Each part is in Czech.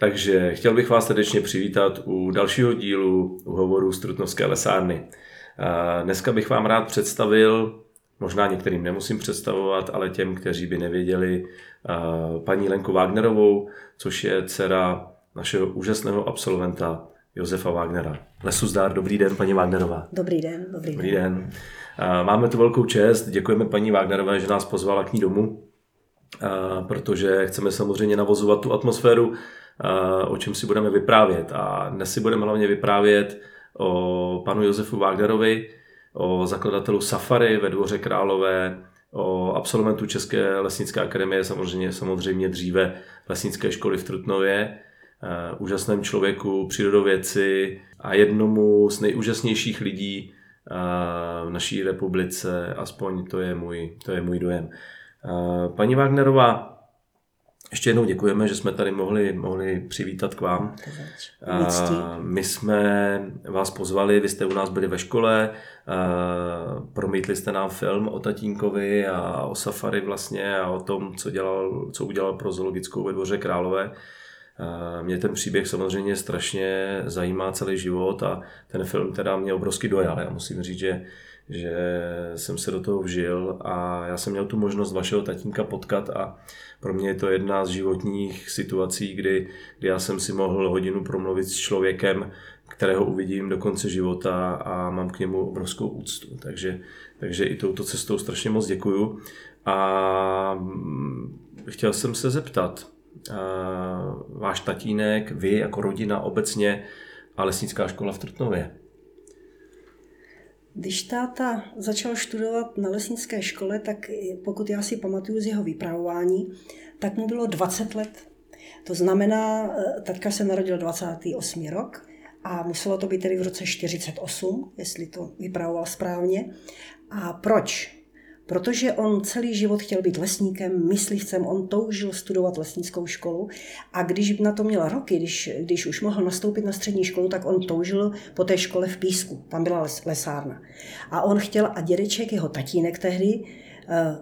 Takže chtěl bych vás srdečně přivítat u dalšího dílu hovoru z Trutnovské lesárny. Dneska bych vám rád představil, možná některým nemusím představovat, ale těm, kteří by nevěděli, paní Lenku Wagnerovou, což je dcera našeho úžasného absolventa Josefa Wagnera. Lesu zdár, dobrý den, paní Wagnerová. Dobrý den, dobrý, dobrý den. den. Máme tu velkou čest, děkujeme paní Wagnerové, že nás pozvala k ní domů, protože chceme samozřejmě navozovat tu atmosféru, o čem si budeme vyprávět. A dnes si budeme hlavně vyprávět o panu Josefu Wagnerovi, o zakladatelů Safari ve Dvoře Králové, o absolventu České lesnické akademie, samozřejmě, samozřejmě dříve lesnické školy v Trutnově, úžasném člověku, přírodověci a jednomu z nejúžasnějších lidí v naší republice, aspoň to je můj, to je můj dojem. Paní Wagnerová, ještě jednou děkujeme, že jsme tady mohli, mohli přivítat k vám. A my jsme vás pozvali, vy jste u nás byli ve škole, promítli jste nám film o tatínkovi a o safari vlastně a o tom, co, dělal, co udělal pro zoologickou ve Dvoře Králové. Mě ten příběh samozřejmě strašně zajímá celý život a ten film teda mě obrovsky dojal. Já musím říct, že, že jsem se do toho vžil a já jsem měl tu možnost vašeho tatínka potkat a pro mě je to jedna z životních situací, kdy, kdy já jsem si mohl hodinu promluvit s člověkem, kterého uvidím do konce života a mám k němu obrovskou úctu. Takže, takže i touto cestou strašně moc děkuju. A mm, chtěl jsem se zeptat, váš tatínek, vy jako rodina obecně a lesnická škola v Trutnově. Když táta začal studovat na lesnické škole, tak pokud já si pamatuju z jeho vypravování, tak mu bylo 20 let. To znamená, eh, tatka se narodil 28. rok a muselo to být tedy v roce 48, jestli to vypravoval správně. A proč? Protože on celý život chtěl být lesníkem, myslivcem, on toužil studovat lesnickou školu a když na to měl roky, když, když už mohl nastoupit na střední školu, tak on toužil po té škole v Písku, tam byla les, lesárna. A on chtěl, a dědeček, jeho tatínek tehdy, Eh,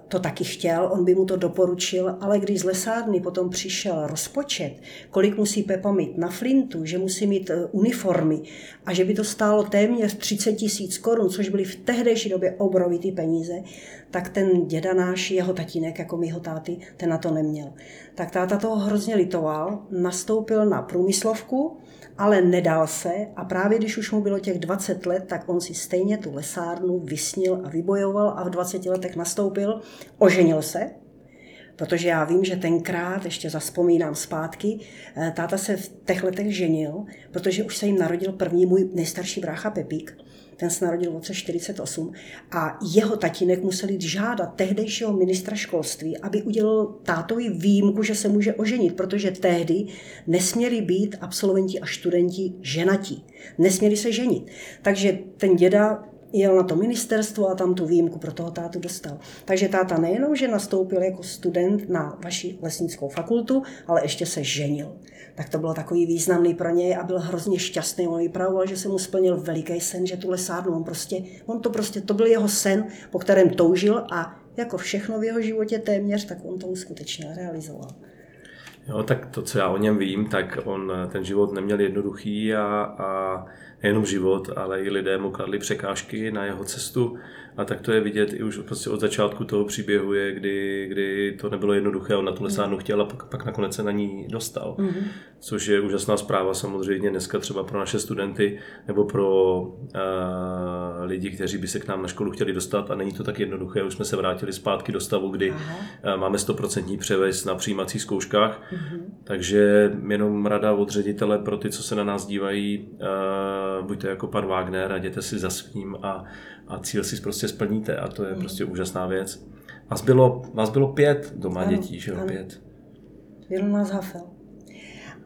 to taky chtěl, on by mu to doporučil, ale když z lesárny potom přišel rozpočet, kolik musí Pepa mít na flintu, že musí mít eh, uniformy a že by to stálo téměř 30 tisíc korun, což byly v tehdejší době obrovitý peníze, tak ten děda náš, jeho tatínek, jako mýho táty, ten na to neměl. Tak táta toho hrozně litoval, nastoupil na průmyslovku, ale nedal se. A právě když už mu bylo těch 20 let, tak on si stejně tu lesárnu vysnil a vybojoval a v 20 letech nastoupil, oženil se, protože já vím, že tenkrát, ještě zaspomínám zpátky, eh, táta se v těch letech ženil, protože už se jim narodil první můj nejstarší brácha Pepík ten se narodil v roce 48 a jeho tatínek musel jít žádat tehdejšího ministra školství, aby udělal tátovi výjimku, že se může oženit, protože tehdy nesměli být absolventi a studenti ženatí. Nesměli se ženit. Takže ten děda jel na to ministerstvo a tam tu výjimku pro toho tátu dostal. Takže táta nejenom, že nastoupil jako student na vaši lesnickou fakultu, ale ještě se ženil. Tak to bylo takový významný pro něj a byl hrozně šťastný. On vypravoval, že se mu splnil veliký sen, že tu lesárnu, on prostě, on to prostě, to byl jeho sen, po kterém toužil a jako všechno v jeho životě téměř, tak on to uskutečně realizoval. Jo, tak to, co já o něm vím, tak on ten život neměl jednoduchý a, a nejenom život, ale i lidé mu kladli překážky na jeho cestu a tak to je vidět i už prostě od začátku toho příběhu je, kdy, kdy to nebylo jednoduché, on na tu lesárnu mm. chtěl a pak, pak nakonec se na ní dostal. Mm-hmm. Což je úžasná zpráva samozřejmě dneska třeba pro naše studenty nebo pro uh, lidi, kteří by se k nám na školu chtěli dostat a není to tak jednoduché. Už jsme se vrátili zpátky do stavu, kdy uh, máme 100% převis na přijímacích zkouškách, mm-hmm. takže jenom rada od ředitele pro ty, co se na nás dívají, uh, buďte jako pan Wagner a jděte si za svým a a cíl si prostě splníte a to je mm. prostě úžasná věc. Vás bylo, vás bylo pět doma ano, dětí, že jo, pět. Byl nás Hafel.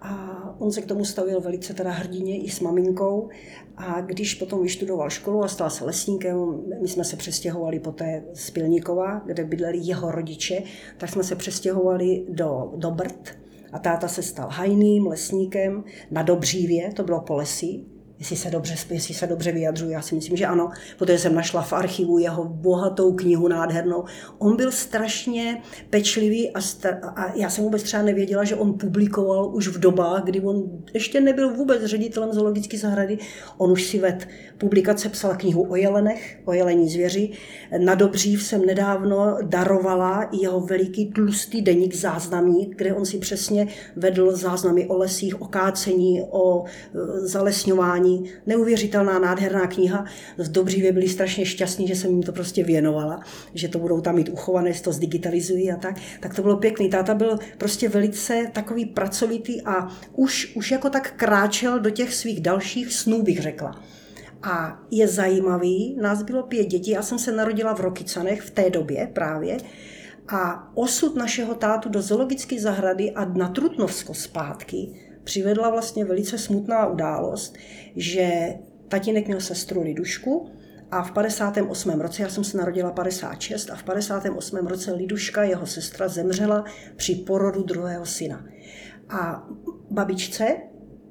A on se k tomu stavil velice teda hrdině i s maminkou. A když potom vyštudoval školu a stal se lesníkem, my jsme se přestěhovali poté z Pilníkova, kde bydleli jeho rodiče, tak jsme se přestěhovali do, do Brd. A táta se stal hajným lesníkem na Dobřívě, to bylo po lesí, jestli se dobře, jestli se dobře vyjadřuji, já si myslím, že ano, protože jsem našla v archivu jeho bohatou knihu nádhernou. On byl strašně pečlivý a, star- a já jsem vůbec třeba nevěděla, že on publikoval už v dobách, kdy on ještě nebyl vůbec ředitelem zoologické zahrady. On už si ved publikace psal knihu o jelenech, o jelení zvěři. Na Dobřív jsem nedávno darovala jeho veliký tlustý deník záznamník, kde on si přesně vedl záznamy o lesích, o kácení, o e, zalesňování neuvěřitelná, nádherná kniha. V Dobřívě byli strašně šťastní, že jsem jim to prostě věnovala, že to budou tam mít uchované, že to zdigitalizují a tak. Tak to bylo pěkný. Táta byl prostě velice takový pracovitý a už, už jako tak kráčel do těch svých dalších snů, bych řekla. A je zajímavý, nás bylo pět dětí, já jsem se narodila v Rokycanech v té době právě, a osud našeho tátu do zoologické zahrady a na Trutnovsko zpátky přivedla vlastně velice smutná událost, že tatínek měl sestru Lidušku a v 58. roce, já jsem se narodila 56, a v 58. roce Liduška, jeho sestra, zemřela při porodu druhého syna. A babičce,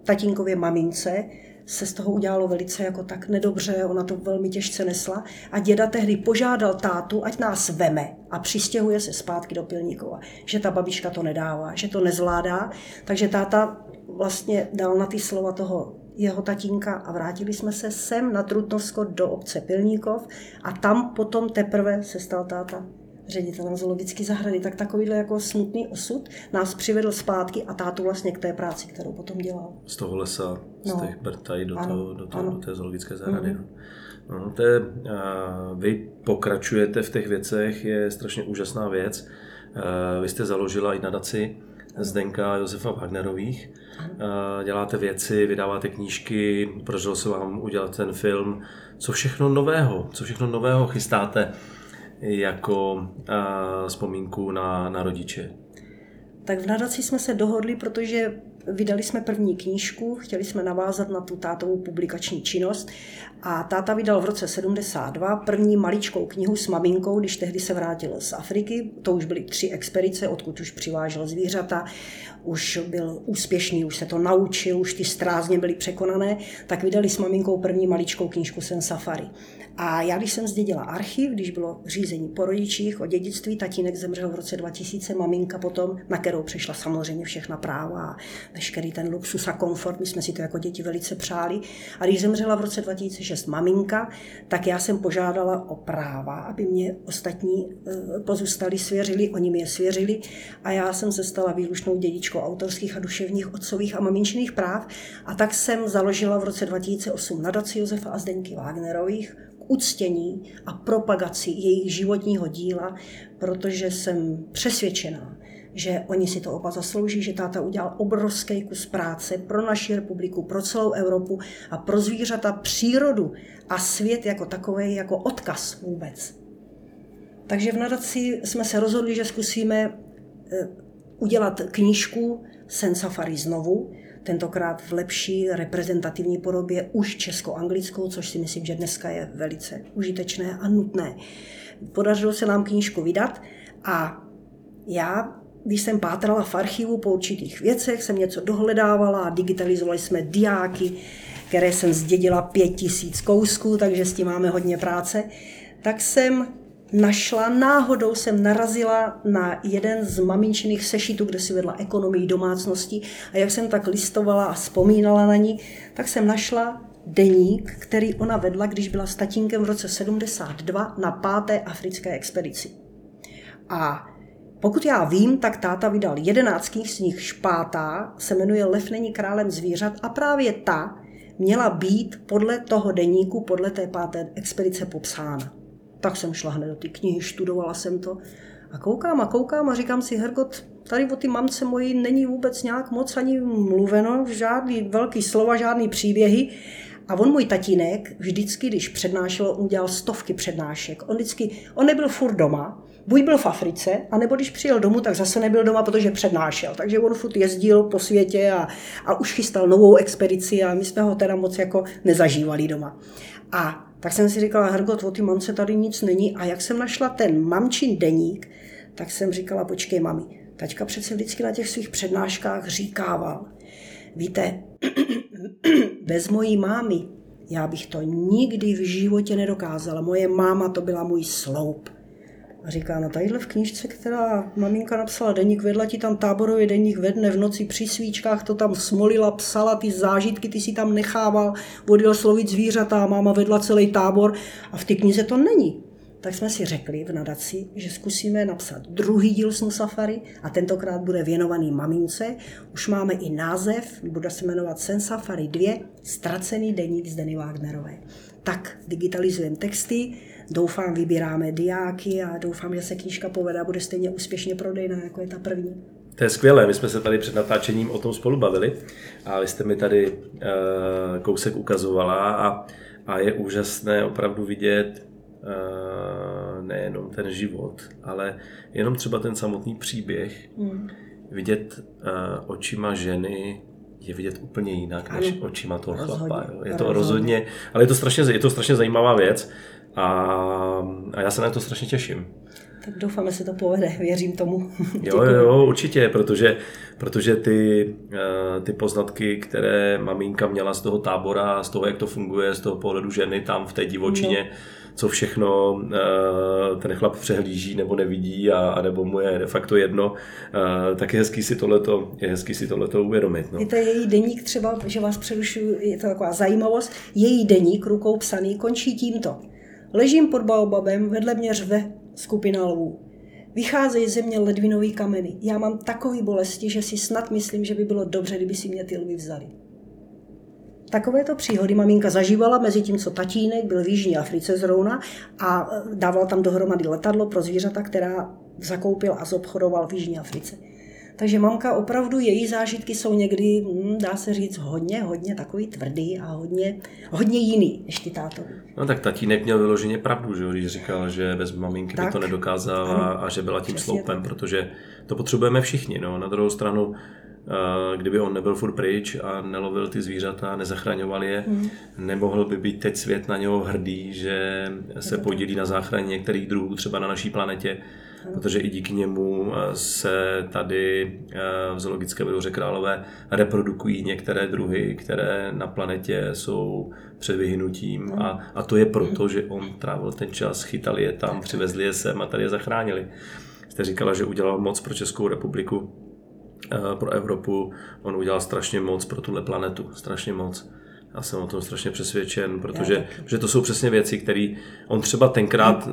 tatínkově mamince, se z toho udělalo velice jako tak nedobře, ona to velmi těžce nesla a děda tehdy požádal tátu, ať nás veme a přistěhuje se zpátky do Pilníkova, že ta babička to nedává, že to nezvládá, takže táta vlastně dal na ty slova toho jeho tatínka a vrátili jsme se sem na Trutnovsko do obce Pilníkov a tam potom teprve se stal táta ředitelem zoologické zahrady, tak takovýhle jako smutný osud nás přivedl zpátky a tátu vlastně k té práci, kterou potom dělal. Z toho lesa, no. z těch Bertaj do, ano, toho, do, toho, do té zoologické zahrady. Mm. No, to je, vy pokračujete v těch věcech, je strašně úžasná věc. Vy jste založila i nadaci Zdenka Josefa Wagnerových. Děláte věci, vydáváte knížky, podařilo se vám udělat ten film. Co všechno nového, co všechno nového chystáte jako vzpomínku na, na rodiče? Tak v nadaci jsme se dohodli, protože vydali jsme první knížku, chtěli jsme navázat na tu tátovou publikační činnost a táta vydal v roce 72 první maličkou knihu s maminkou, když tehdy se vrátil z Afriky. To už byly tři expedice, odkud už přivážel zvířata, už byl úspěšný, už se to naučil, už ty strázně byly překonané, tak vydali s maminkou první maličkou knížku Sen Safari. A já, když jsem zdědila archiv, když bylo řízení po rodičích o dědictví, tatínek zemřel v roce 2000, maminka potom, na kterou přešla samozřejmě všechna práva a veškerý ten luxus a komfort, my jsme si to jako děti velice přáli. A když zemřela v roce 2006 maminka, tak já jsem požádala o práva, aby mě ostatní eh, pozůstali svěřili, oni mi je svěřili a já jsem se stala výlučnou dědičkou autorských a duševních otcových a maminčiných práv a tak jsem založila v roce 2008 nadaci Josefa a Zdenky Wagnerových, uctění a propagaci jejich životního díla, protože jsem přesvědčená, že oni si to oba zaslouží, že táta udělal obrovský kus práce pro naši republiku, pro celou Evropu a pro zvířata, přírodu a svět jako takový, jako odkaz vůbec. Takže v nadaci jsme se rozhodli, že zkusíme eh, udělat knížku Sen Safari znovu, tentokrát v lepší reprezentativní podobě už česko-anglickou, což si myslím, že dneska je velice užitečné a nutné. Podařilo se nám knížku vydat a já když jsem pátrala v archivu po určitých věcech, jsem něco dohledávala, digitalizovali jsme diáky, které jsem zdědila pět tisíc kousků, takže s tím máme hodně práce, tak jsem našla, náhodou jsem narazila na jeden z maminčiných sešitů, kde si vedla ekonomii domácnosti a jak jsem tak listovala a vzpomínala na ní, tak jsem našla deník, který ona vedla, když byla s tatínkem v roce 72 na páté africké expedici. A pokud já vím, tak táta vydal jedenáct knih, z nich špátá se jmenuje Lev není králem zvířat a právě ta měla být podle toho deníku, podle té páté expedice popsána. Tak jsem šla hned do ty knihy, študovala jsem to a koukám a koukám a říkám si, Hergot, tady o ty mamce mojí není vůbec nějak moc ani mluveno, žádný velký slova, žádný příběhy. A on, můj tatínek, vždycky, když přednášel, udělal stovky přednášek. On vždycky, on nebyl furt doma, buď byl v Africe, anebo když přijel domů, tak zase nebyl doma, protože přednášel. Takže on furt jezdil po světě a, a už chystal novou expedici a my jsme ho teda moc jako nezažívali doma. A tak jsem si říkala, Hergot, o ty mamce tady nic není. A jak jsem našla ten mamčin deník, tak jsem říkala, počkej mami, taťka přece vždycky na těch svých přednáškách říkával, víte, bez mojí mámy já bych to nikdy v životě nedokázala. Moje máma to byla můj sloup. A říká, no tadyhle v knižce, která maminka napsala deník, vedla ti tam táborový deník ve dne v noci při svíčkách, to tam smolila, psala ty zážitky, ty si tam nechával, odjel slovit zvířata, máma vedla celý tábor a v té knize to není tak jsme si řekli v nadaci, že zkusíme napsat druhý díl Snu Safari a tentokrát bude věnovaný mamince. Už máme i název, bude se jmenovat Sen Safari 2, Ztracený deník z Denny Wagnerové. Tak digitalizujeme texty, doufám, vybíráme diáky a doufám, že se knížka povede a bude stejně úspěšně prodejná, jako je ta první. To je skvělé, my jsme se tady před natáčením o tom spolu bavili a vy jste mi tady uh, kousek ukazovala a, a je úžasné opravdu vidět, Eh, nejenom ten život, ale jenom třeba ten samotný příběh, mm. vidět uh, očima ženy je vidět úplně jinak ano. než očima toho rozhodně, chlapa. Jo. Je to rozhodně. rozhodně, ale je to strašně, je to strašně zajímavá věc a, a já se na to strašně těším. Tak doufám, že se to povede, věřím tomu. jo, jo, určitě, protože, protože ty, eh, ty poznatky, které maminka měla z toho tábora, z toho, jak to funguje, z toho pohledu ženy tam v té divočině, no co všechno eh, ten chlap přehlíží nebo nevidí a, a nebo mu je de facto jedno, eh, tak je hezký si tohleto, je hezký si tohleto uvědomit. No. Je to její deník třeba, že vás přerušuju, je to taková zajímavost, její deník rukou psaný končí tímto. Ležím pod baobabem, vedle mě řve skupina lvů. Vycházejí ze mě ledvinový kameny. Já mám takový bolesti, že si snad myslím, že by bylo dobře, kdyby si mě ty lvy vzali. Takovéto příhody maminka zažívala mezi tím, co tatínek byl v Jižní Africe zrovna a e, dával tam dohromady letadlo pro zvířata, která zakoupil a zobchodoval v Jižní Africe. Takže mamka opravdu, její zážitky jsou někdy, hm, dá se říct, hodně, hodně takový tvrdý a hodně, hodně jiný než ty tátovi. No tak tatínek měl vyloženě pravdu, že když říkal, že bez maminky tak, by to nedokázal a, a že byla tím sloupem, tak. protože to potřebujeme všichni. No. Na druhou stranu kdyby on nebyl furt pryč a nelovil ty zvířata, nezachraňoval je, mm. nemohl by být teď svět na něho hrdý, že se podílí na záchraně některých druhů třeba na naší planetě, protože i díky němu se tady v zoologické vyhoře Králové reprodukují některé druhy, které na planetě jsou před vyhynutím mm. a, a to je proto, že on trávil ten čas, chytali je tam, přivezli je sem a tady je zachránili. Jste říkala, že udělal moc pro Českou republiku Eh, pro Evropu. On udělal strašně moc pro tuhle planetu, strašně moc. Já jsem o tom strašně přesvědčen, protože že to jsou přesně věci, které on třeba tenkrát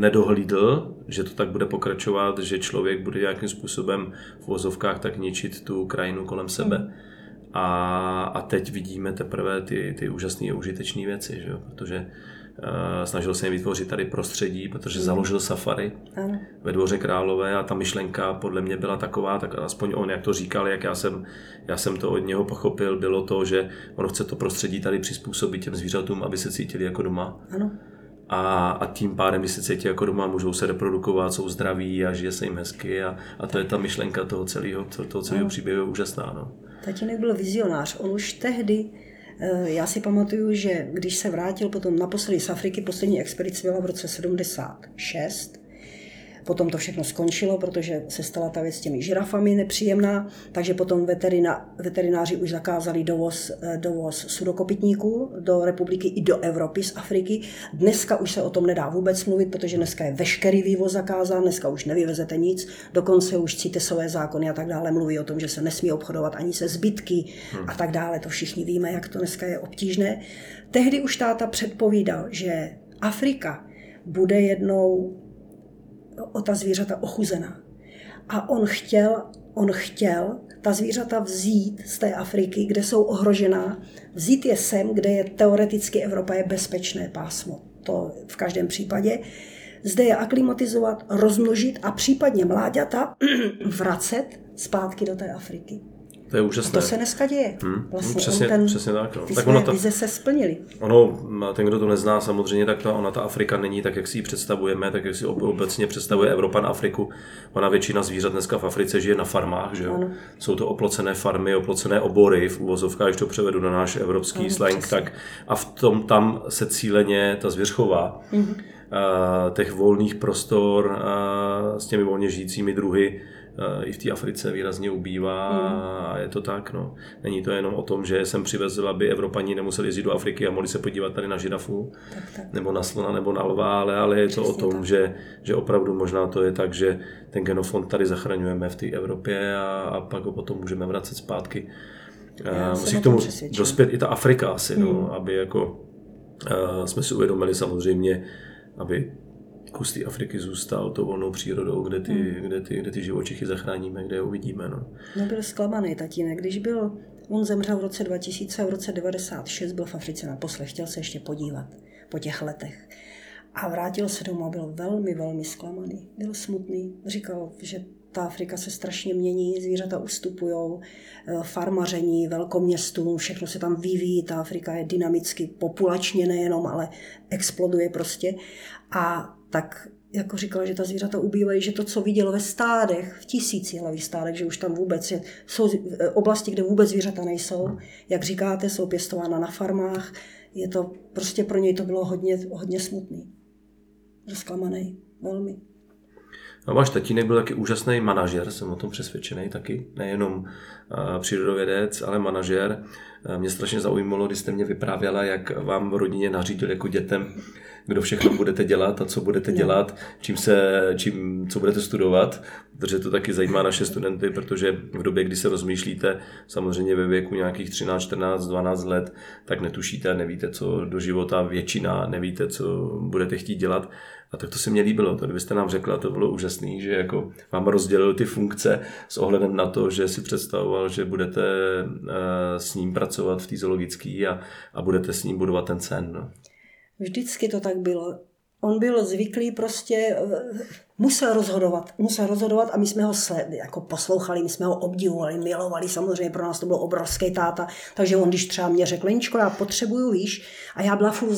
nedohlídl, že to tak bude pokračovat, že člověk bude nějakým způsobem v vozovkách tak ničit tu krajinu kolem sebe. Hmm. A, a teď vidíme teprve ty, ty úžasné a užitečné věci, že jo? protože snažil se jim vytvořit tady prostředí, protože mm. založil safari ano. ve Dvoře Králové a ta myšlenka podle mě byla taková, tak aspoň on, jak to říkal, jak já jsem, já jsem to od něho pochopil, bylo to, že on chce to prostředí tady přizpůsobit těm zvířatům, aby se cítili jako doma. Ano. A, a tím pádem, když se cítí jako doma, můžou se reprodukovat, jsou zdraví a žije se jim hezky a, a to je ta myšlenka toho celého, toho celého příběhu úžasná. No. Tatínek byl vizionář. On už tehdy Eh, já si pamatuju, že když se vrátil potom naposledy z Afriky, poslední expedice byla v roce 76, Potom to všechno skončilo, protože se stala ta věc s těmi žirafami nepříjemná, takže potom veterina, veterináři už zakázali dovoz, eh, dovoz sudokopitníků do republiky i do Evropy z Afriky. Dneska už se o tom nedá vůbec mluvit, protože dneska je veškerý vývoz zakázán, dneska už nevyvezete nic, dokonce už CITESové zákony a tak dále mluví o tom, že se nesmí obchodovat ani se zbytky hmm. a tak dále. To všichni víme, jak to dneska je obtížné. Tehdy už táta předpovídal, že Afrika bude jednou o ta zvířata ochuzená. A on chtěl, on chtěl ta zvířata vzít z té Afriky, kde jsou ohrožená, vzít je sem, kde je teoreticky Evropa je bezpečné pásmo. To v každém případě. Zde je aklimatizovat, rozmnožit a případně mláďata vracet zpátky do té Afriky. To je úžasné. A to se dneska děje. Hmm. Vlastně přesně, ten, přesně tak. No. Ty tak ono ta, vize se splnily. Ono, ten, kdo to nezná, samozřejmě, tak ta, ona ta Afrika není tak, jak si ji představujeme, tak jak si obecně představuje Evropan Afriku. Ona většina zvířat dneska v Africe žije na farmách, že jo? Jsou to oplocené farmy, oplocené obory v uvozovkách, když to převedu na náš evropský ano, slang, přesně. tak a v tom tam se cíleně ta zvěř chová. Mm-hmm. Uh, těch volných prostor uh, s těmi volně žijícími druhy i v té Africe výrazně ubývá mm. a je to tak. No. Není to jenom o tom, že jsem přivezl, aby Evropani nemuseli jezdit do Afriky a mohli se podívat tady na žirafu, tak, tak. nebo na slona, nebo na lva, ale, ale je to Přesně o tom, že, že opravdu možná to je tak, že ten genofond tady zachraňujeme v té Evropě a, a pak ho potom můžeme vracet zpátky. Já Musí k tomu dospět i ta Afrika asi, mm. no, hmm. aby jako uh, jsme si uvědomili samozřejmě, aby kus té Afriky zůstal tou volnou přírodou, kde ty, hmm. kde ty, kde ty živočichy zachráníme, kde je uvidíme. No. no byl zklamaný tatínek, když byl, on zemřel v roce 2000 a v roce 96 byl v Africe naposled, chtěl se ještě podívat po těch letech. A vrátil se domů a byl velmi, velmi zklamaný. Byl smutný. Říkal, že ta Afrika se strašně mění, zvířata ustupují, eh, farmaření, velkoměstům, všechno se tam vyvíjí, ta Afrika je dynamicky, populačně nejenom, ale exploduje prostě. A tak jako říkala, že ta zvířata ubývají, že to, co viděl ve stádech, v tisícihlavých stádech, že už tam vůbec je, jsou eh, oblasti, kde vůbec zvířata nejsou, jak říkáte, jsou pěstována na farmách, je to, prostě pro něj to bylo hodně, hodně smutný. Rozklamaný, velmi. A váš tatínek byl taky úžasný manažer, jsem o tom přesvědčený taky, nejenom uh, přírodovědec, ale manažer. Uh, mě strašně zaujímalo, když jste mě vyprávěla, jak vám v rodině nařídil jako dětem, kdo všechno budete dělat a co budete dělat, čím se, čím, co budete studovat, protože to taky zajímá naše studenty, protože v době, kdy se rozmýšlíte, samozřejmě ve věku nějakých 13, 14, 12 let, tak netušíte, nevíte, co do života většina, nevíte, co budete chtít dělat. A tak to se mně líbilo, to kdybyste nám řekla, to bylo úžasné, že jako vám rozdělil ty funkce s ohledem na to, že si představoval, že budete eh, s ním pracovat v té zoologické a, a budete s ním budovat ten sen. No. Vždycky to tak bylo. On byl zvyklý prostě eh, musel rozhodovat, musel rozhodovat a my jsme ho sled, jako poslouchali, my jsme ho obdivovali, milovali, samozřejmě pro nás to byl obrovský táta, takže on když třeba mě řekl, Leničko, já potřebuju, víš, a já byla furt.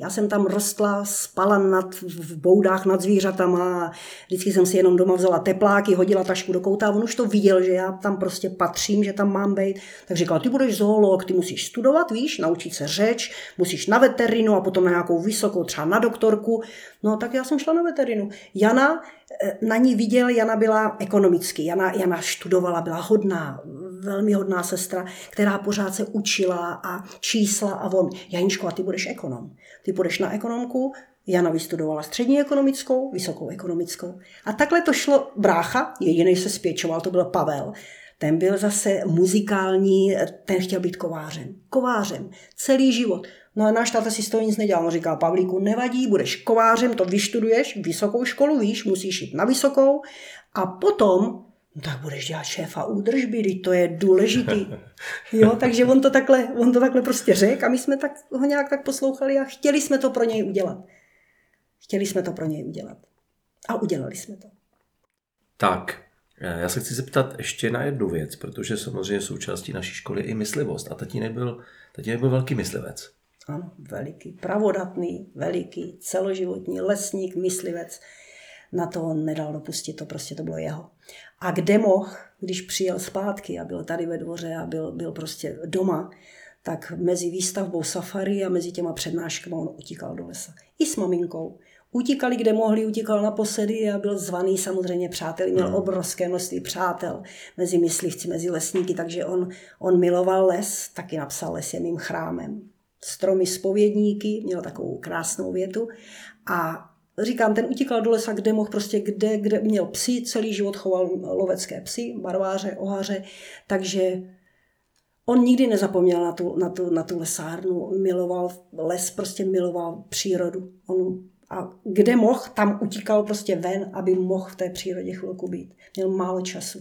Já jsem tam rostla, spala nad, v boudách nad zvířatama, vždycky jsem si jenom doma vzala tepláky, hodila tašku do kouta on už to viděl, že já tam prostě patřím, že tam mám být. Tak říkal, ty budeš zoolog, ty musíš studovat, víš, naučit se řeč, musíš na veterinu a potom na nějakou vysokou, třeba na doktorku. No tak já jsem šla na veterinu. Jana Eh, na ní viděl, Jana byla ekonomicky. Jana, Jana študovala, byla hodná, velmi hodná sestra, která pořád se učila a čísla a on, Janičko, a ty budeš ekonom. Ty budeš na ekonomku, Jana vystudovala střední ekonomickou, vysokou ekonomickou. A takhle to šlo brácha, jediný se spěčoval, to byl Pavel. Ten byl zase muzikální, ten chtěl být kovářem. Kovářem. Celý život. No a náš táta si z toho nic nedělal. On říká, Pavlíku, nevadí, budeš kovářem, to vyštuduješ, vysokou školu, víš, musíš jít na vysokou a potom no tak budeš dělat šéfa údržby, to je důležitý. Jo, takže on to takhle, on to takhle prostě řekl a my jsme tak, ho nějak tak poslouchali a chtěli jsme to pro něj udělat. Chtěli jsme to pro něj udělat. A udělali jsme to. Tak, eh, já se chci zeptat ještě na jednu věc, protože samozřejmě součástí naší školy je i myslivost. A tatínek byl, tatínek byl velký myslivec. Ano, veliký, pravodatný, veliký, celoživotní lesník, myslivec. Na to on nedal dopustit, to prostě to bylo jeho. A kde mohl, když přijel zpátky a byl tady ve dvoře a byl, byl prostě doma, tak mezi výstavbou safari a mezi těma přednáškami on utíkal do lesa. I s maminkou. Utíkali, kde mohli, utíkal na posedy a byl zvaný samozřejmě přáteli. Měl no. obrovské množství přátel mezi myslivci, mezi lesníky, takže on, on miloval les, taky napsal Les je mým chrámem stromy spovědníky, měl takovou krásnou větu a říkám, ten utíkal do lesa, kde mohl prostě, kde, kde měl psy, celý život choval lovecké psy, barváře, ohaře, takže on nikdy nezapomněl na tu, na tu, na tu lesárnu, miloval les, prostě miloval přírodu. On, a kde mohl, tam utíkal prostě ven, aby mohl v té přírodě chvilku být. Měl málo času.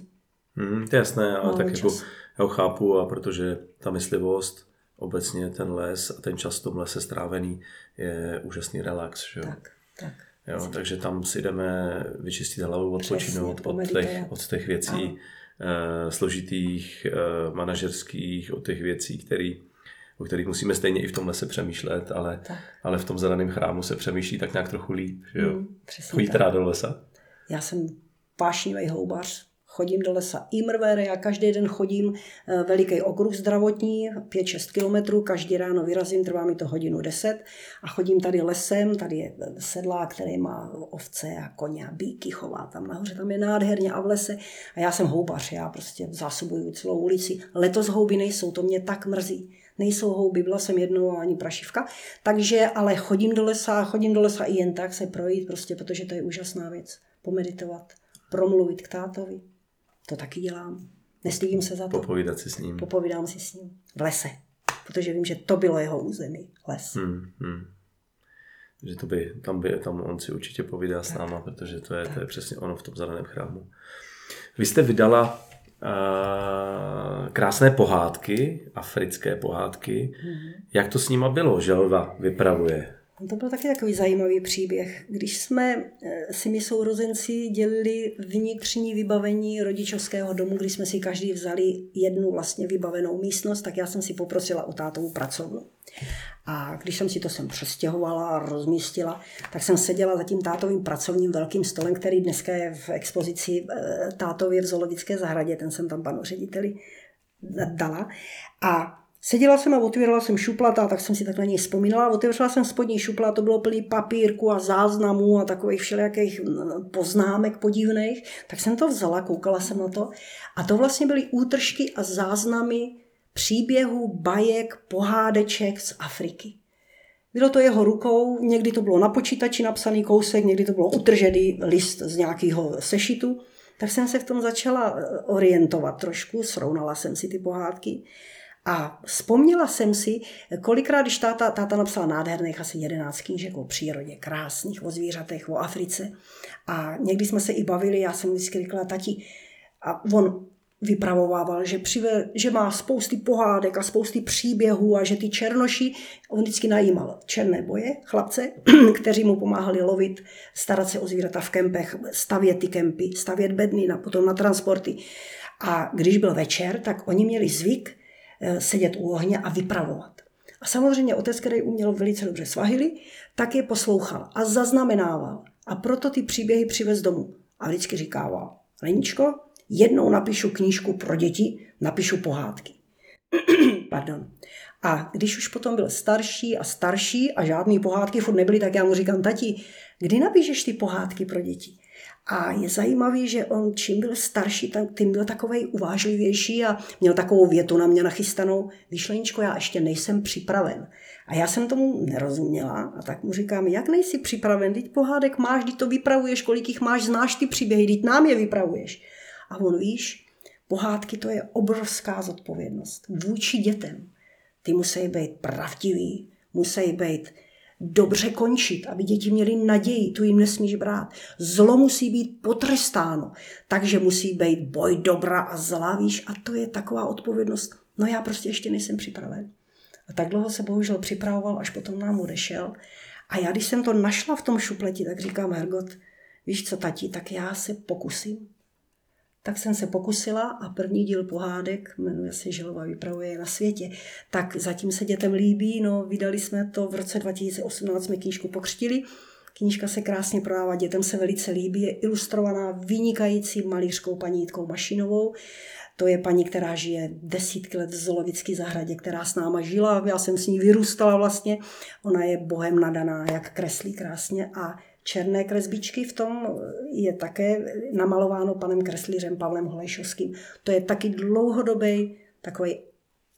Hmm, to je jasné, ale málo tak jako já ho chápu, a protože ta myslivost, obecně ten les a ten čas v tom lese strávený je úžasný relax. Že? Tak, tak. Jo, takže tam si jdeme vyčistit hlavu, odpočinout od těch, od těch věcí uh, složitých, uh, manažerských, od těch věcí, který, o kterých musíme stejně i v tom lese přemýšlet, ale, ale v tom zeleném chrámu se přemýšlí tak nějak trochu líp. Že jo? Mm, Chodíte rád do lesa? Já jsem pášnivý houbař, chodím do lesa Imrvere, já každý den chodím eh, veliký okruh zdravotní, 5-6 kilometrů, každý ráno vyrazím, trvá mi to hodinu 10 a chodím tady lesem, tady je sedlá, který má ovce a koně a bíky, chová tam nahoře, tam je nádherně a v lese a já jsem houbař, já prostě zásobuju celou ulici. Letos houby nejsou, to mě tak mrzí. Nejsou houby, byla jsem jednou ani prašivka, takže ale chodím do lesa, chodím do lesa i jen tak se projít, prostě protože to je úžasná věc, pomeditovat, promluvit k tátovi, to taky dělám. Nestydím se za to. Popovídat si s ním. Popovídám si s ním. V lese. Protože vím, že to bylo jeho území. Les. Hmm, hmm. Že to by, tam, by, tam on si určitě povídá tak. s náma, protože to je, to je přesně ono v tom zeleném chrámu. Vy jste vydala uh, krásné pohádky, africké pohádky. Mm-hmm. Jak to s nima bylo? Želva vypravuje. To byl taky takový zajímavý příběh. Když jsme eh, si my sourozenci dělili vnitřní vybavení rodičovského domu, kdy jsme si každý vzali jednu vlastně vybavenou místnost, tak já jsem si poprosila o tátovou pracovnu. A když jsem si to sem přestěhovala a rozmístila, tak jsem seděla za tím tátovým pracovním velkým stolem, který dneska je v expozici eh, tátově v zoologické zahradě, ten jsem tam panu řediteli dala. A Seděla jsem a otvírala jsem šuplata, tak jsem si tak na něj vzpomínala. Otevřela jsem spodní šupla, to bylo plný papírku a záznamů a takových všelijakých poznámek podivných. Tak jsem to vzala, koukala jsem na to. A to vlastně byly útržky a záznamy příběhů, bajek, pohádeček z Afriky. Bylo to jeho rukou, někdy to bylo na počítači napsaný kousek, někdy to bylo utržený list z nějakého sešitu. Tak jsem se v tom začala eh, orientovat trošku, srovnala jsem si ty pohádky. A vzpomněla jsem si, kolikrát, když táta, táta napsala nádherných asi 11 knížek o přírodě, krásných, o zvířatech, o Africe. A někdy jsme se i bavili, já jsem vždycky říkala, tati, a on vypravovával, že, přive, že má spousty pohádek a spousty příběhů a že ty černoši, on vždycky najímal černé boje, chlapce, kteří mu pomáhali lovit, starat se o zvířata v kempech, stavět ty kempy, stavět bedny, na, potom na transporty. A když byl večer, tak oni měli zvyk sedět u ohně a vypravovat. A samozřejmě otec, který uměl velice dobře svahili, tak je poslouchal a zaznamenával. A proto ty příběhy přivez domů. A vždycky říkával, Leničko, jednou napíšu knížku pro děti, napíšu pohádky. Pardon. A když už potom byl starší a starší a žádný pohádky furt nebyly, tak já mu říkám, tati, kdy napíšeš ty pohádky pro děti? A je zajímavý, že on čím byl starší, tím byl takový uvážlivější a měl takovou větu na mě nachystanou, Vyšleničko, já ještě nejsem připraven. A já jsem tomu nerozuměla a tak mu říkám, jak nejsi připraven, teď pohádek máš, teď to vypravuješ, kolik jich máš, znáš ty příběhy, teď nám je vypravuješ. A on víš, pohádky to je obrovská zodpovědnost vůči dětem. Ty musí být pravdivý, musí být dobře končit, aby děti měly naději, tu jim nesmíš brát. Zlo musí být potrestáno, takže musí být boj dobra a zla, víš, a to je taková odpovědnost. No já prostě ještě nejsem připraven. A tak dlouho se bohužel připravoval, až potom nám odešel. A já, když jsem to našla v tom šupleti, tak říkám, Hergot, víš co, tati, tak já se pokusím tak jsem se pokusila a první díl pohádek, jmenuje se Želova vypravuje na světě, tak zatím se dětem líbí, no vydali jsme to v roce 2018, jsme knížku pokřtili, Knížka se krásně prodává, dětem se velice líbí, je ilustrovaná vynikající malířkou paní Jitkou Mašinovou. To je paní, která žije desítky let v zoologické zahradě, která s náma žila. Já jsem s ní vyrůstala vlastně. Ona je bohem nadaná, jak kreslí krásně a černé kresbičky v tom je také namalováno panem kreslířem Pavlem Holešovským. To je taky dlouhodobý takový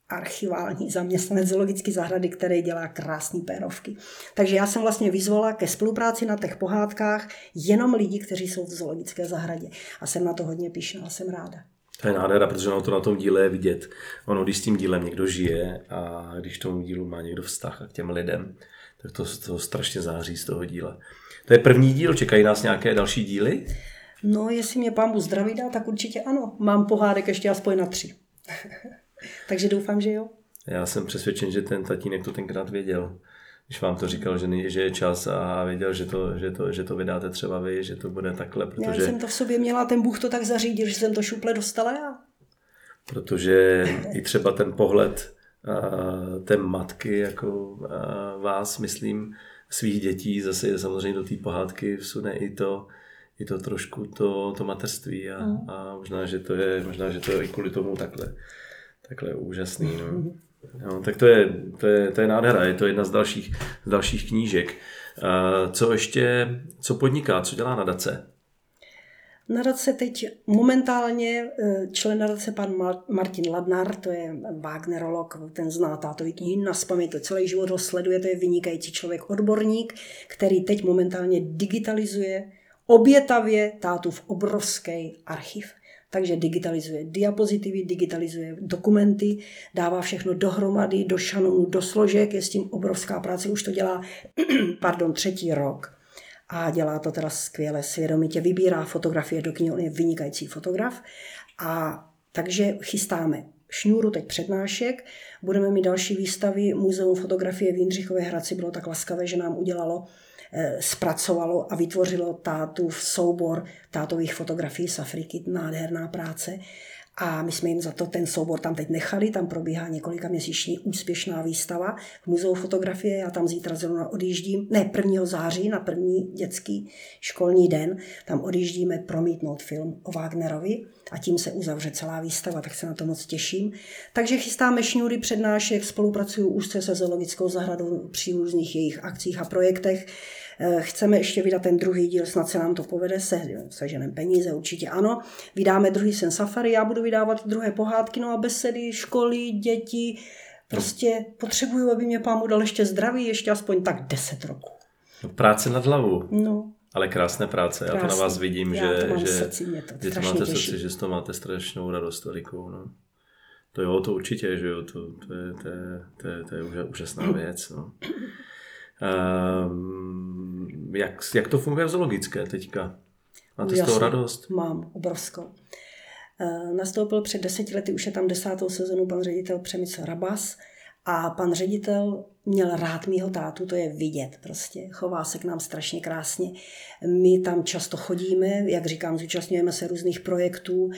archivální zaměstnanec zoologické zahrady, který dělá krásné pérovky. Takže já jsem vlastně vyzvala ke spolupráci na těch pohádkách jenom lidi, kteří jsou v zoologické zahradě. A jsem na to hodně píšná, jsem ráda. To je nádhera, protože ono to na tom díle je vidět. Ono, když s tím dílem někdo žije a když tomu dílu má někdo vztah a k těm lidem, tak to, to strašně září z toho díla. To je první díl, čekají nás nějaké další díly? No, jestli mě pán zdraví dá, tak určitě ano. Mám pohádek ještě aspoň na tři. Takže doufám, že jo. Já jsem přesvědčen, že ten tatínek to tenkrát věděl. Když vám to říkal, že, že je čas a věděl, že to, že, to, že to vydáte třeba vy, že to bude takhle. Protože... Já jsem to v sobě měla, ten Bůh to tak zařídil, že jsem to šuple dostala já. Protože i třeba ten pohled té matky, jako vás, myslím, svých dětí, zase samozřejmě do té pohádky vsune i to, i to trošku to, to mateřství a, mm. a možná, že to je, možná, že to je i kvůli tomu takhle, takhle úžasný. No. No, tak to je, to, je, to je nádhera, je to jedna z dalších, z dalších knížek. Co ještě, co podniká, co dělá nadace? Nadace teď momentálně eh, člen nadace pan Martin Ladnar, to je Wagnerolog, ten zná tátový knihy na to celý život ho sleduje, to je vynikající člověk, odborník, který teď momentálně digitalizuje obětavě tátův obrovský archiv. Takže digitalizuje diapozitivy, digitalizuje dokumenty, dává všechno dohromady, do šanonu, do složek, je s tím obrovská práce, už to dělá, pardon, třetí rok a dělá to teda skvěle, svědomitě vybírá fotografie do knihy, on je vynikající fotograf. A takže chystáme šňůru teď přednášek, budeme mít další výstavy, Muzeum fotografie v Jindřichově Hradci bylo tak laskavé, že nám udělalo eh, zpracovalo a vytvořilo tátu v soubor tátových fotografií z Afriky, nádherná práce. A my jsme jim za to ten soubor tam teď nechali, tam probíhá několika měsíční úspěšná výstava v Muzeu fotografie, já tam zítra zrovna odjíždím, ne 1. září na první dětský školní den, tam odjíždíme promítnout film o Wagnerovi a tím se uzavře celá výstava, tak se na to moc těším. Takže chystáme šňůry přednášek, spolupracuju úzce se zoologickou zahradou při různých jejich akcích a projektech. Eh, chceme ještě vydat ten druhý díl, snad se nám to povede, se, seženem peníze, určitě ano. Vydáme druhý sen safari, já budu vydávat druhé pohádky, no a besedy, školy, děti. Prostě potřebuju, aby mě pámu dal ještě zdraví, ještě aspoň tak 10 roků. No, práce nad hlavu. No. Ale krásné práce, krásné. já to na vás vidím, já že, to že, srdci, mě to že to máte srdci, že z toho máte strašnou radost velikou. No. To jo, to určitě, že jo, to, to, je, to, je, to, je, to je úžasná věc. No. Um, jak, jak to funguje v zoologické teďka? Máte Jasně, z toho radost? Mám, obrovskou. Uh, nastoupil před deseti lety, už je tam desátou sezonu pan ředitel Přemysl Rabas a pan ředitel měl rád mýho tátu, to je vidět prostě. Chová se k nám strašně krásně. My tam často chodíme, jak říkám, zúčastňujeme se různých projektů.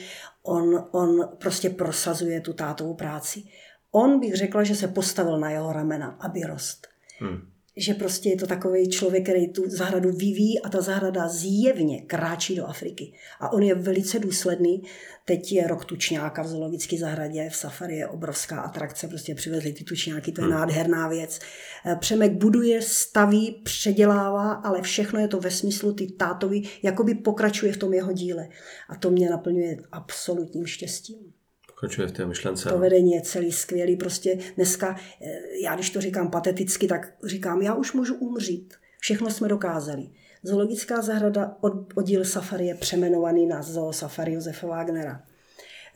On, on prostě prosazuje tu tátovou práci. On bych řekla, že se postavil na jeho ramena, aby rost. Hmm že prostě je to takový člověk, který tu zahradu vyvíjí a ta zahrada zjevně kráčí do Afriky. A on je velice důsledný. Teď je rok tučňáka v zoologické zahradě, v safari je obrovská atrakce, prostě přivezli ty tučňáky, to je hmm. nádherná věc. Eh, Přemek buduje, staví, předělává, ale všechno je to ve smyslu ty tátovi, jakoby pokračuje v tom jeho díle. A to mě naplňuje absolutním štěstím. Pokračuje v té myšlence. To no. vedení je celý skvělý. Prostě dneska, eh, já když to říkám pateticky, tak říkám, já už můžu umřít. Všechno jsme dokázali. Zoologická zahrada oddíl safari je přemenovaný na Zoo Safari Josefa Wagnera.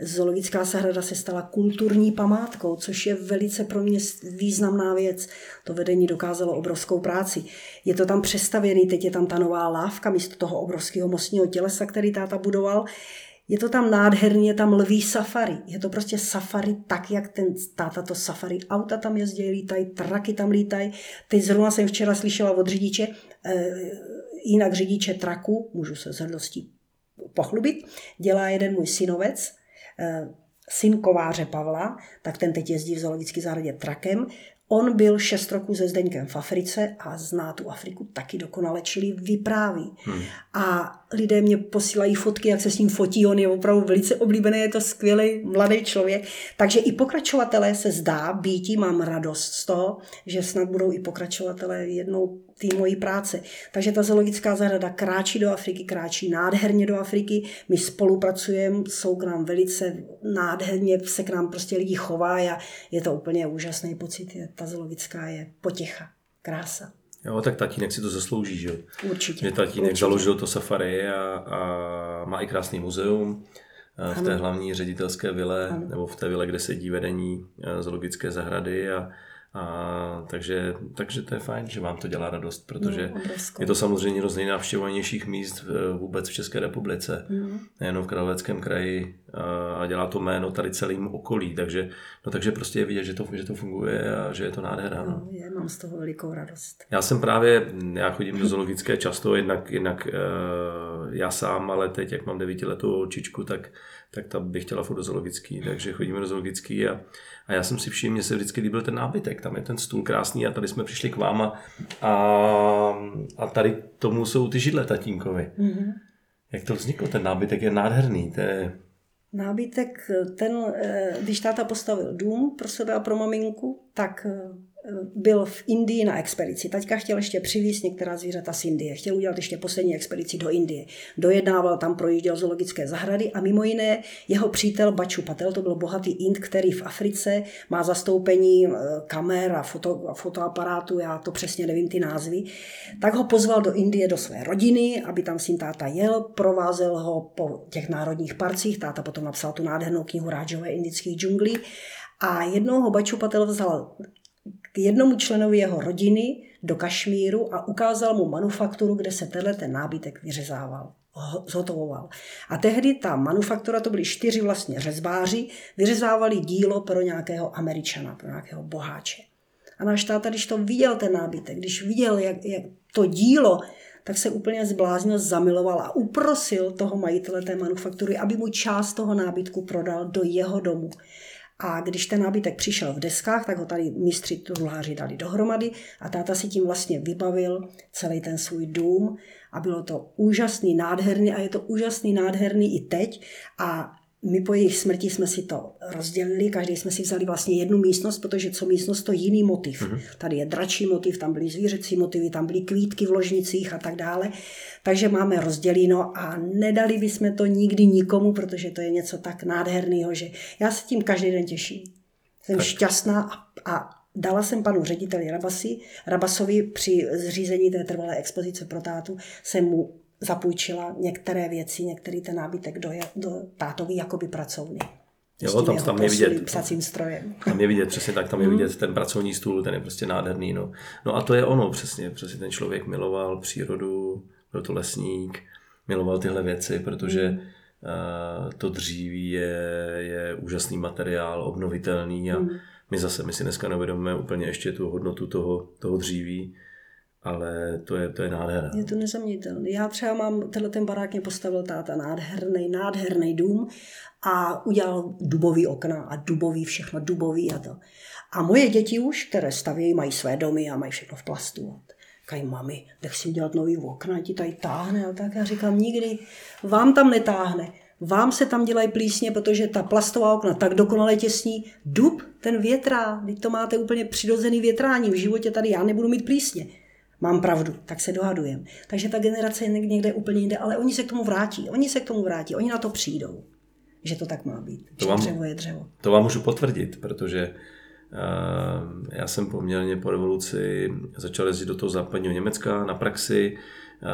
Zoologická zahrada se stala kulturní památkou, což je velice pro mě významná věc. To vedení dokázalo obrovskou práci. Je to tam přestavěný, teď je tam ta nová lávka místo toho obrovského mostního tělesa, který táta budoval. Je to tam nádherně, tam lví safari. Je to prostě safari tak, jak ten táta to safari. Auta tam jezdí, lítají, traky tam lítají. Teď zrovna jsem včera slyšela od řidiče, eh, jinak řidiče traku, můžu se s hrdostí pochlubit, dělá jeden můj synovec, eh, syn kováře Pavla, tak ten teď jezdí v zoologické zahradě trakem On byl šest roků se Zdeňkem v Africe a zná tu Afriku taky dokonale, čili vypráví. Hmm. A lidé mě posílají fotky, jak se s ním fotí, on je opravdu velice oblíbený, je to skvělý mladý člověk. Takže i pokračovatelé se zdá, býtí, mám radost z toho, že snad budou i pokračovatelé jednou té mojí práce. Takže ta zoologická zahrada kráčí do Afriky, kráčí nádherně do Afriky, my spolupracujeme, jsou k nám velice nádherně, se k nám prostě lidi chová a je to úplně úžasný pocit. Ta zoologická je potěcha, krása. Jo, tak tatínek si to zaslouží, že Určitě. Že tatínek určitě. založil to safari a, a má i krásný muzeum eh, v ano. té hlavní ředitelské vile, ano. nebo v té vile, kde sedí vedení eh, zoologické zahrady a, a, takže, takže to je fajn, že vám to dělá radost, protože no, je to samozřejmě jedno z nejnavštěvovanějších míst vůbec v České republice, mm. nejenom v Královéckém kraji a dělá to jméno tady celým okolí, takže, no, takže prostě je vidět, že to, že to funguje a že je to nádhera. No. No, je, mám z toho velikou radost. Já jsem právě, já chodím do zoologické často, jednak, jednak uh, já sám, ale teď, jak mám devítiletou očičku, tak tak ta bych chtěla furt do zoologický, takže chodíme do zoologický a, a já jsem si všiml, že se vždycky líbil ten nábytek, tam je ten stůl krásný a tady jsme přišli k vám a, a, a tady tomu jsou ty židle tatínkovi. Mm-hmm. Jak to vzniklo? Ten nábytek je nádherný. To je... Nábytek, ten, eh, když táta postavil dům pro sebe a pro maminku, tak eh, byl v Indii na expedici. Taťka chtěl ještě přivízt některá zvířata z Indie. Chtěl udělat ještě poslední expedici do Indie. Dojednával tam, projížděl zoologické zahrady a mimo jiné jeho přítel Baču Patel, to byl bohatý Ind, který v Africe má zastoupení eh, kamer a, foto, a fotoaparátu, já to přesně nevím ty názvy, tak ho pozval do Indie do své rodiny, aby tam s ním táta jel, provázel ho po těch národních parcích, táta potom napsal tu nádhernou knihu Rážové indických džunglí a jednou ho Baču Patel vzal k jednomu členovi jeho rodiny do Kašmíru a ukázal mu manufakturu, kde se tenhle ten nábytek vyřezával zhotovoval. A tehdy ta manufaktura, to byly čtyři vlastně řezbáři, vyřezávali dílo pro nějakého američana, pro nějakého boháče. A náš táta, když to viděl ten nábytek, když viděl jak, jak to dílo, tak se úplně zbláznil, zamiloval a uprosil toho majitele té manufaktury, aby mu část toho nábytku prodal do jeho domu. A když ten nábytek přišel v deskách, tak ho tady mistři truhláři dali dohromady a táta si tím vlastně vybavil celý ten svůj dům a bylo to úžasný, nádherný a je to úžasný, nádherný i teď. A my po jejich smrti jsme si to rozdělili, každý jsme si vzali vlastně jednu místnost, protože co místnost to jiný motiv. Mm-hmm. Tady je dračí motiv, tam byly zvířecí motivy, tam byly kvítky v ložnicích a tak dále. Takže máme rozděleno a nedali bychom to nikdy nikomu, protože to je něco tak nádherného, že já se tím každý den těším. Jsem tak. šťastná a, a dala jsem panu řediteli Rabasi, Rabasovi při zřízení té trvalé expozice pro tátu, jsem mu zapůjčila některé věci, některý ten nábytek do, do tátový jakoby pracovny. Jo, tam, tam je vidět. Psacím strojem. Tam je vidět, přesně tak, tam je mhm. vidět ten pracovní stůl, ten je prostě nádherný. No, no a to je ono, přesně, přesně ten člověk miloval přírodu, byl to lesník, miloval tyhle věci, protože mm. uh, to dříví je, je úžasný materiál, obnovitelný a mm. my zase, my si dneska neuvědomíme úplně ještě tu hodnotu toho, toho dříví, ale to je, to je nádhera. Je to nezaměnitelné. Já třeba mám, tenhle ten barák mě postavil táta, nádherný, nádherný dům a udělal dubový okna a dubový všechno, dubový a to. A moje děti už, které stavějí, mají své domy a mají všechno v plastu. Říkají, mami, nech si dělat nový okna, ti tady táhne a tak. Já říkám, nikdy, vám tam netáhne. Vám se tam dělají plísně, protože ta plastová okna tak dokonale těsní. Dub, ten větrá, teď to máte úplně přirozený větrání. V životě tady já nebudu mít plísně mám pravdu, tak se dohadujem. Takže ta generace je někde úplně jinde, ale oni se k tomu vrátí, oni se k tomu vrátí, oni na to přijdou, že to tak má být, to že vám, dřevo je dřevo. To vám můžu potvrdit, protože uh, já jsem poměrně po revoluci začal jezdit do toho západního Německa na praxi, uh,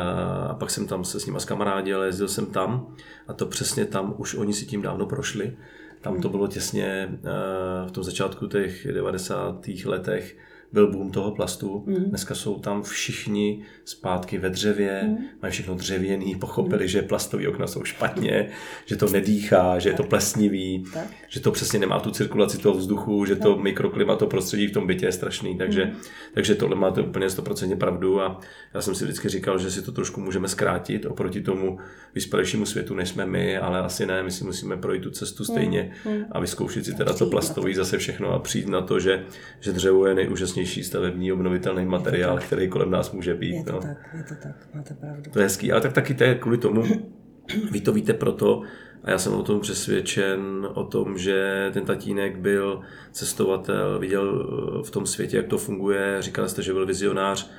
a pak jsem tam se s nimi kamarádil, jezdil jsem tam a to přesně tam už oni si tím dávno prošli. Tam to hmm. bylo těsně uh, v tom začátku těch 90. letech, byl boom toho plastu. Mm. Dneska jsou tam všichni zpátky ve dřevě, mm. mají všechno dřevěný, pochopili, mm. že plastové okna jsou špatně, že to nedýchá, že je to plesnivý, tak. že to přesně nemá tu cirkulaci toho vzduchu, že to mikroklima, to prostředí v tom bytě je strašný. Takže, mm. takže tohle máte úplně 100% pravdu a já jsem si vždycky říkal, že si to trošku můžeme zkrátit oproti tomu vyspělejšímu světu, než jsme my, ale asi ne, my si musíme projít tu cestu stejně mm. a vyzkoušet si teda to plastový zase všechno a přijít na to, že, že dřevo je nejúžasnější nejúžasnější stavební obnovitelný materiál, který kolem nás může být. Je to no. tak, je to tak, máte pravdu. To je hezký, ale tak taky to je kvůli tomu, vy to víte proto, a já jsem o tom přesvědčen, o tom, že ten tatínek byl cestovatel, viděl v tom světě, jak to funguje, říkal jste, že byl vizionář,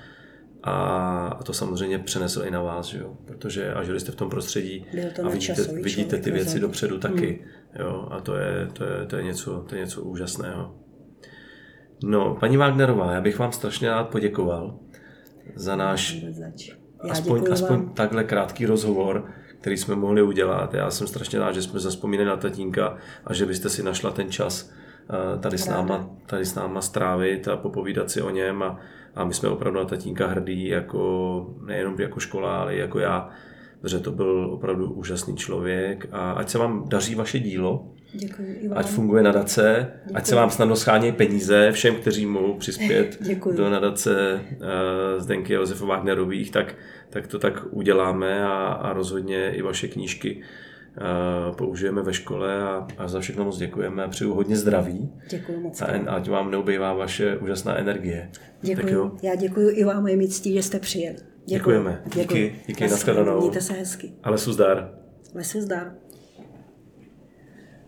a to samozřejmě přenesl i na vás, že jo? protože a žili jste v tom prostředí a vidíte, vidíte ty věci dopředu taky. Hmm. Jo? A to je, to, je, to, je něco, to je něco úžasného. No, paní Wagnerová, já bych vám strašně rád poděkoval za náš aspoň, aspoň takhle krátký rozhovor, který jsme mohli udělat. Já jsem strašně rád, že jsme zaspomínali na tatínka a že byste si našla ten čas eh, tady s náma, tady s náma strávit a popovídat si o něm. A, a my jsme opravdu na tatínka hrdí, jako, nejenom jako škola, ale jako já, protože to byl opravdu úžasný člověk a ať se vám daří vaše dílo, Děkuji, Ať funguje nadace, Děkuji. ať se vám snadno schánějí peníze všem, kteří mohou přispět Děkuji. do nadace uh, Zdenky Josefa Wagnerových, tak, tak to tak uděláme a, a rozhodně i vaše knížky uh, použijeme ve škole a, a za všechno moc děkujeme přeju hodně zdraví. Děkuji moc. A ať vám neubývá vaše úžasná energie. Děkuji. Já děkuji i vám, je mi ctí, že jste přijeli. Děkujeme. Díky, díky, nashledanou. Mějte se hezky. Ale suzdar. Lesu zdar.